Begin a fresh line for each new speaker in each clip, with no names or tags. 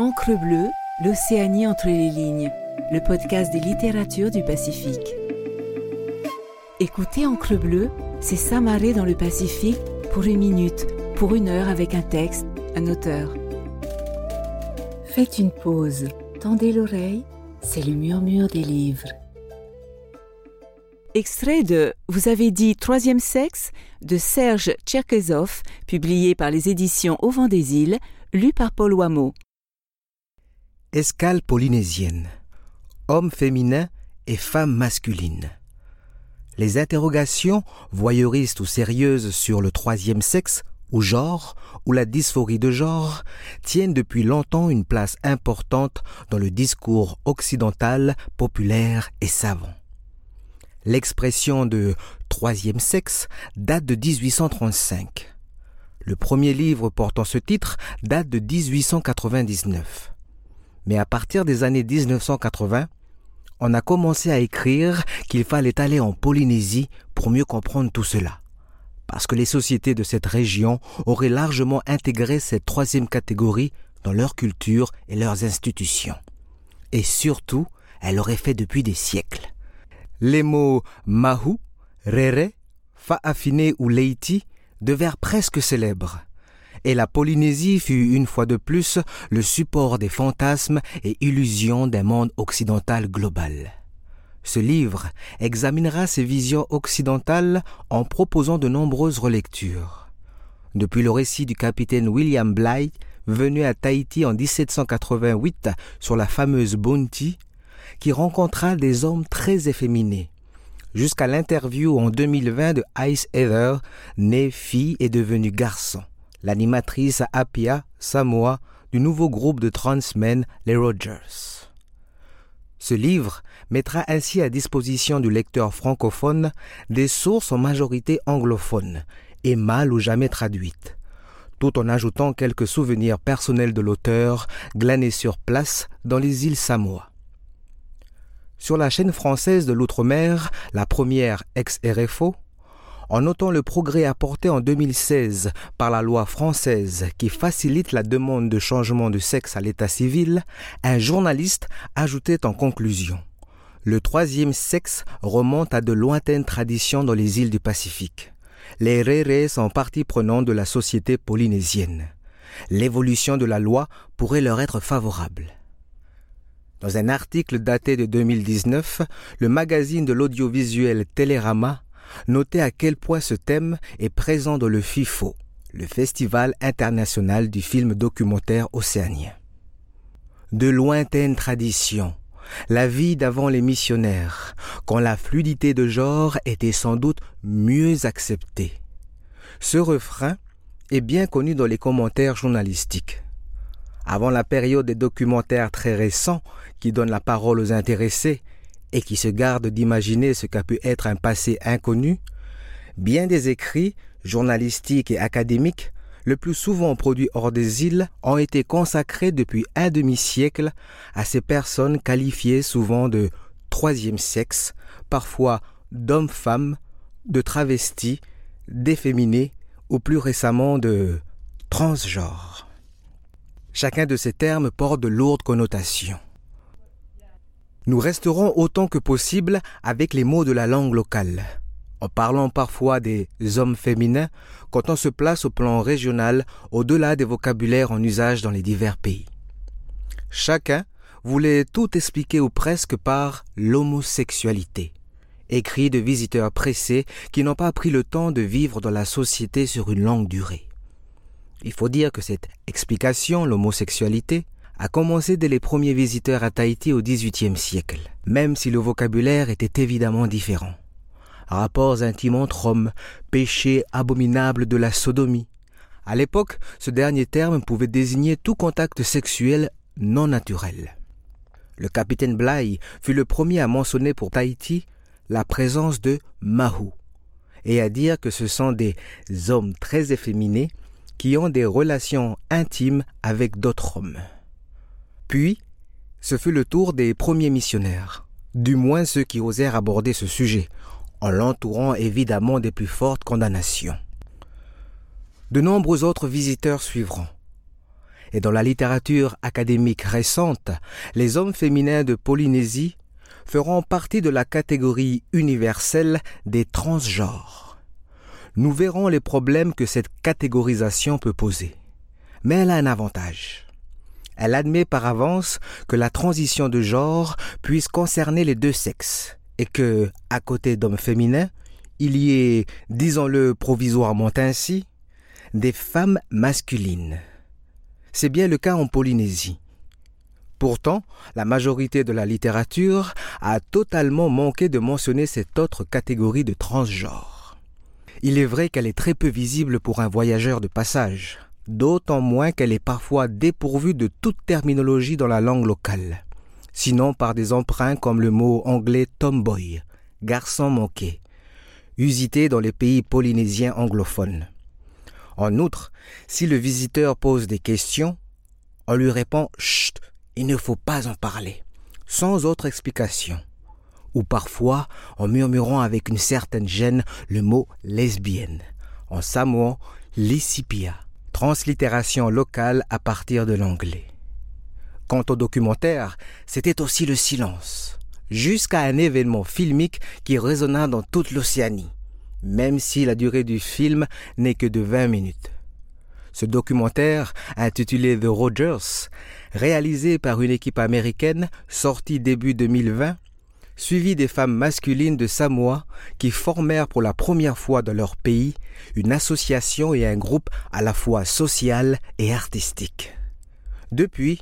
Encre bleue, l'Océanie entre les lignes, le podcast des littératures du Pacifique. Écoutez Encre bleue, c'est s'amarrer dans le Pacifique pour une minute, pour une heure avec un texte, un auteur. Faites une pause, tendez l'oreille, c'est le murmure des livres. Extrait de Vous avez dit Troisième sexe de Serge Tcherkezov, publié par les éditions Au vent des îles, lu par Paul Wameau.
Escale polynésienne. Homme féminin et femme masculine. Les interrogations, voyeuristes ou sérieuses sur le troisième sexe, ou genre, ou la dysphorie de genre, tiennent depuis longtemps une place importante dans le discours occidental, populaire et savant. L'expression de troisième sexe date de 1835. Le premier livre portant ce titre date de 1899. Mais à partir des années 1980, on a commencé à écrire qu'il fallait aller en Polynésie pour mieux comprendre tout cela. Parce que les sociétés de cette région auraient largement intégré cette troisième catégorie dans leur culture et leurs institutions. Et surtout, elle l'aurait fait depuis des siècles. Les mots Mahu, Rere, Fa'afine ou Leiti devinrent presque célèbres. Et la Polynésie fut une fois de plus le support des fantasmes et illusions d'un monde occidental global. Ce livre examinera ces visions occidentales en proposant de nombreuses relectures. Depuis le récit du capitaine William Bligh, venu à Tahiti en 1788 sur la fameuse Bounty, qui rencontra des hommes très efféminés. Jusqu'à l'interview en 2020 de Ice Heather, née fille et devenue garçon, l'animatrice Apia Samoa du nouveau groupe de transmen les Rogers. Ce livre mettra ainsi à disposition du lecteur francophone des sources en majorité anglophones et mal ou jamais traduites, tout en ajoutant quelques souvenirs personnels de l'auteur glanés sur place dans les îles Samoa. Sur la chaîne française de l'outre-mer, la première ex-RFO, en notant le progrès apporté en 2016 par la loi française qui facilite la demande de changement de sexe à l'état civil, un journaliste ajoutait en conclusion Le troisième sexe remonte à de lointaines traditions dans les îles du Pacifique. Les rérés sont partie prenante de la société polynésienne. L'évolution de la loi pourrait leur être favorable. Dans un article daté de 2019, le magazine de l'audiovisuel Télérama notait à quel point ce thème est présent dans le FIFO, le Festival international du film documentaire océanien. De lointaines traditions, la vie d'avant les missionnaires, quand la fluidité de genre était sans doute mieux acceptée. Ce refrain est bien connu dans les commentaires journalistiques. Avant la période des documentaires très récents qui donnent la parole aux intéressés et qui se gardent d'imaginer ce qu'a pu être un passé inconnu, bien des écrits, journalistiques et académiques, le plus souvent produits hors des îles, ont été consacrés depuis un demi-siècle à ces personnes qualifiées souvent de troisième sexe, parfois d'hommes-femmes, de travestis, d'efféminés ou plus récemment de transgenres. Chacun de ces termes porte de lourdes connotations. Nous resterons autant que possible avec les mots de la langue locale, en parlant parfois des hommes féminins quand on se place au plan régional au-delà des vocabulaires en usage dans les divers pays. Chacun voulait tout expliquer ou presque par l'homosexualité, écrit de visiteurs pressés qui n'ont pas pris le temps de vivre dans la société sur une longue durée. Il faut dire que cette explication, l'homosexualité, a commencé dès les premiers visiteurs à Tahiti au XVIIIe siècle, même si le vocabulaire était évidemment différent. Rapports intimes entre hommes, péché abominable de la sodomie. À l'époque, ce dernier terme pouvait désigner tout contact sexuel non naturel. Le capitaine Bligh fut le premier à mentionner pour Tahiti la présence de Mahu, et à dire que ce sont des hommes très efféminés qui ont des relations intimes avec d'autres hommes. Puis, ce fut le tour des premiers missionnaires, du moins ceux qui osèrent aborder ce sujet, en l'entourant évidemment des plus fortes condamnations. De nombreux autres visiteurs suivront. et dans la littérature académique récente, les hommes féminins de Polynésie feront partie de la catégorie universelle des transgenres. Nous verrons les problèmes que cette catégorisation peut poser. Mais elle a un avantage. Elle admet par avance que la transition de genre puisse concerner les deux sexes et que, à côté d'hommes féminins, il y ait, disons-le provisoirement ainsi, des femmes masculines. C'est bien le cas en Polynésie. Pourtant, la majorité de la littérature a totalement manqué de mentionner cette autre catégorie de transgenre. Il est vrai qu'elle est très peu visible pour un voyageur de passage d'autant moins qu'elle est parfois dépourvue de toute terminologie dans la langue locale, sinon par des emprunts comme le mot anglais tomboy, garçon manqué, usité dans les pays polynésiens anglophones. En outre, si le visiteur pose des questions, on lui répond Chut, il ne faut pas en parler, sans autre explication. Ou parfois en murmurant avec une certaine gêne le mot lesbienne, en samoan lissipia translittération locale à partir de l'anglais. Quant au documentaire, c'était aussi le silence, jusqu'à un événement filmique qui résonna dans toute l'Océanie, même si la durée du film n'est que de 20 minutes. Ce documentaire, intitulé The Rogers, réalisé par une équipe américaine, sorti début 2020, suivi des femmes masculines de Samoa qui formèrent pour la première fois dans leur pays une association et un groupe à la fois social et artistique. Depuis,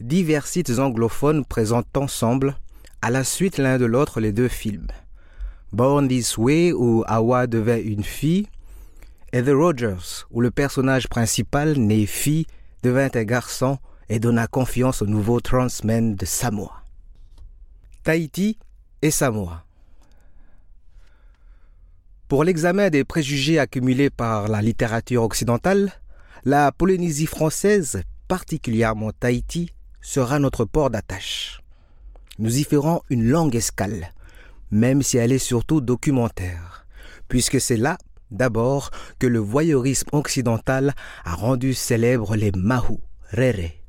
divers sites anglophones présentent ensemble, à la suite l'un de l'autre, les deux films. Born This Way, où Awa devait une fille, et The Rogers, où le personnage principal, né fille, devint un garçon et donna confiance au nouveau transman de Samoa. Tahiti et Samoa. Pour l'examen des préjugés accumulés par la littérature occidentale, la Polynésie française, particulièrement Tahiti, sera notre port d'attache. Nous y ferons une longue escale, même si elle est surtout documentaire, puisque c'est là, d'abord, que le voyeurisme occidental a rendu célèbres les Mahu, Rere,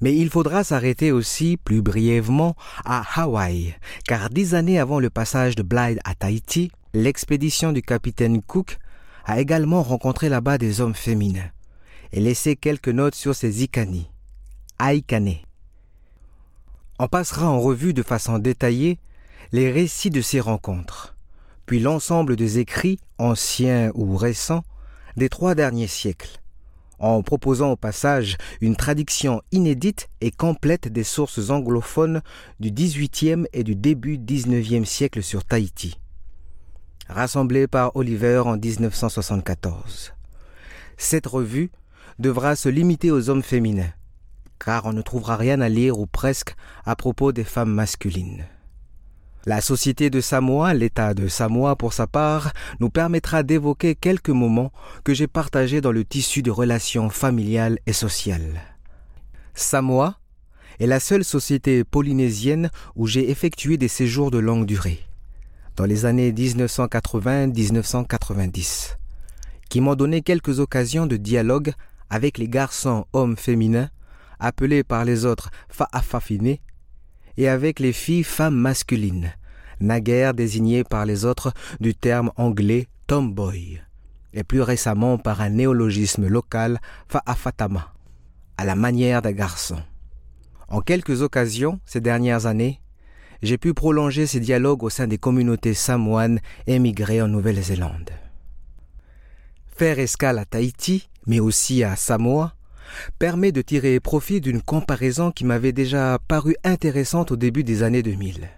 mais il faudra s'arrêter aussi, plus brièvement, à Hawaï, car dix années avant le passage de Blythe à Tahiti, l'expédition du capitaine Cook a également rencontré là-bas des hommes féminins. Et laissé quelques notes sur ses ikani, aikane. On passera en revue de façon détaillée les récits de ces rencontres, puis l'ensemble des écrits, anciens ou récents, des trois derniers siècles, en proposant au passage une traduction inédite et complète des sources anglophones du XVIIIe et du début XIXe siècle sur Tahiti. Rassemblée par Oliver en 1974. Cette revue devra se limiter aux hommes féminins, car on ne trouvera rien à lire ou presque à propos des femmes masculines. La société de Samoa, l'État de Samoa pour sa part, nous permettra d'évoquer quelques moments que j'ai partagés dans le tissu de relations familiales et sociales. Samoa est la seule société polynésienne où j'ai effectué des séjours de longue durée, dans les années 1980-1990, qui m'ont donné quelques occasions de dialogue avec les garçons hommes féminins, appelés par les autres fa'afafine, et avec les filles femmes masculines, naguère désignées par les autres du terme anglais tomboy, et plus récemment par un néologisme local fa'afatama, à la manière d'un garçon. En quelques occasions, ces dernières années, j'ai pu prolonger ces dialogues au sein des communautés samoanes émigrées en Nouvelle-Zélande. Faire escale à Tahiti, mais aussi à Samoa, permet de tirer profit d'une comparaison qui m'avait déjà paru intéressante au début des années 2000.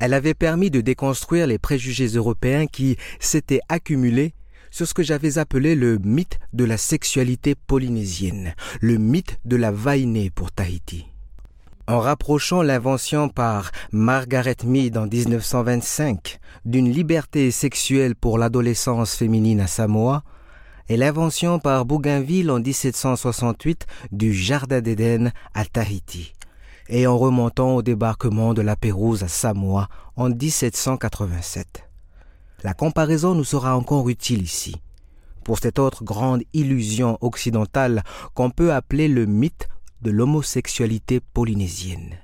Elle avait permis de déconstruire les préjugés européens qui s'étaient accumulés sur ce que j'avais appelé le mythe de la sexualité polynésienne, le mythe de la vainée pour Tahiti. En rapprochant l'invention par Margaret Mead en 1925 d'une liberté sexuelle pour l'adolescence féminine à Samoa, l'invention par Bougainville en 1768 du Jardin d'Éden à Tahiti, et en remontant au débarquement de la Pérouse à Samoa en 1787. La comparaison nous sera encore utile ici, pour cette autre grande illusion occidentale qu'on peut appeler le mythe de l'homosexualité polynésienne.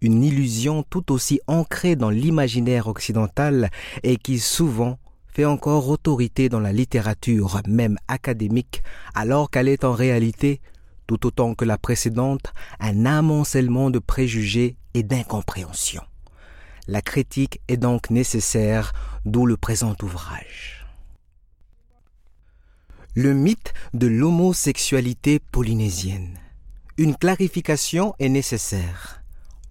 Une illusion tout aussi ancrée dans l'imaginaire occidental et qui souvent fait encore autorité dans la littérature, même académique, alors qu'elle est en réalité, tout autant que la précédente, un amoncellement de préjugés et d'incompréhensions. La critique est donc nécessaire, d'où le présent ouvrage. Le mythe de l'homosexualité polynésienne. Une clarification est nécessaire.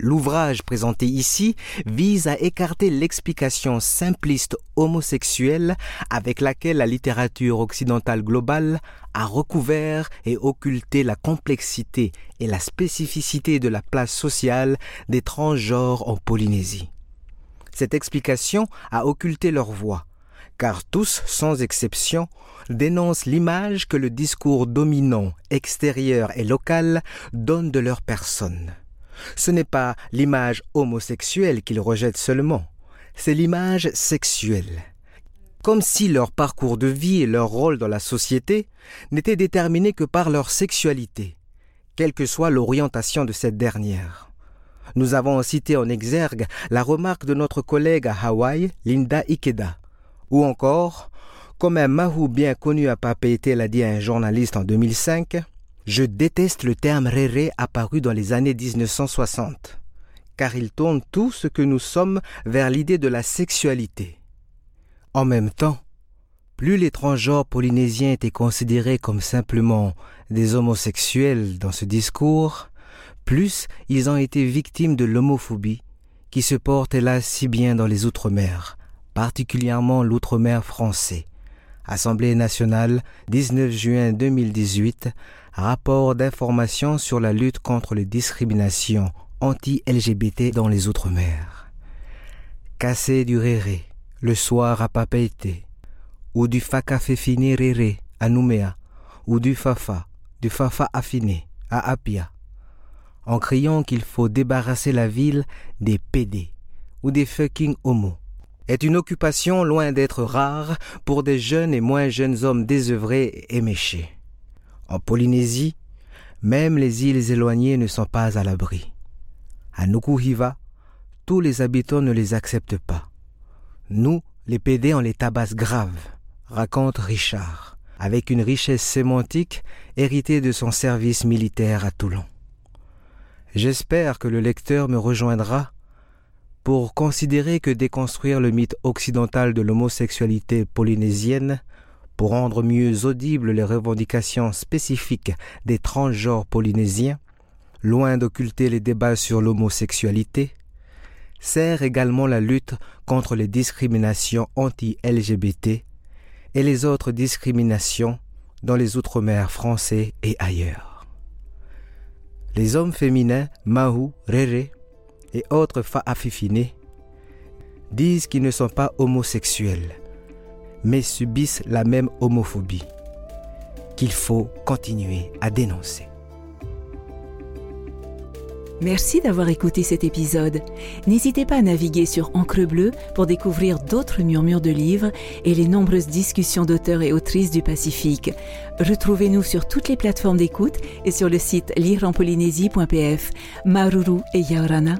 L'ouvrage présenté ici vise à écarter l'explication simpliste homosexuelle avec laquelle la littérature occidentale globale a recouvert et occulté la complexité et la spécificité de la place sociale des transgenres en Polynésie. Cette explication a occulté leur voix, car tous, sans exception, dénoncent l'image que le discours dominant, extérieur et local donne de leur personne. Ce n'est pas l'image homosexuelle qu'ils rejettent seulement, c'est l'image sexuelle. Comme si leur parcours de vie et leur rôle dans la société n'étaient déterminés que par leur sexualité, quelle que soit l'orientation de cette dernière. Nous avons cité en exergue la remarque de notre collègue à Hawaï, Linda Ikeda, ou encore, comme un mahou bien connu à Papeete l'a dit à un journaliste en 2005, je déteste le terme réré apparu dans les années 1960, car il tourne tout ce que nous sommes vers l'idée de la sexualité. En même temps, plus les transgenres polynésiens étaient considérés comme simplement des homosexuels dans ce discours, plus ils ont été victimes de l'homophobie qui se porte hélas si bien dans les Outre-mer, particulièrement l'Outre-mer français. Assemblée nationale, 19 juin 2018, rapport d'information sur la lutte contre les discriminations anti-LGBT dans les Outre-mer. Casser du réré, le soir à Papeete, ou du fakafefini réré à Nouméa, ou du fafa, du fafa affiné à Apia, en criant qu'il faut débarrasser la ville des PD ou des fucking homos est une occupation loin d'être rare pour des jeunes et moins jeunes hommes désœuvrés et méchés. En Polynésie, même les îles éloignées ne sont pas à l'abri. À Nukuhiva, tous les habitants ne les acceptent pas. Nous, les PD, on les tabasse grave, raconte Richard, avec une richesse sémantique héritée de son service militaire à Toulon. J'espère que le lecteur me rejoindra pour considérer que déconstruire le mythe occidental de l'homosexualité polynésienne pour rendre mieux audibles les revendications spécifiques des transgenres polynésiens, loin d'occulter les débats sur l'homosexualité, sert également la lutte contre les discriminations anti-LGBT et les autres discriminations dans les Outre-mer français et ailleurs. Les hommes féminins Mahou, Réré et autres Fa'afifinés disent qu'ils ne sont pas homosexuels mais subissent la même homophobie qu'il faut continuer à dénoncer.
Merci d'avoir écouté cet épisode. N'hésitez pas à naviguer sur Encre Bleue pour découvrir d'autres murmures de livres et les nombreuses discussions d'auteurs et autrices du Pacifique. Retrouvez-nous sur toutes les plateformes d'écoute et sur le site lireenpolynésie.pf. Maruru et Yaorana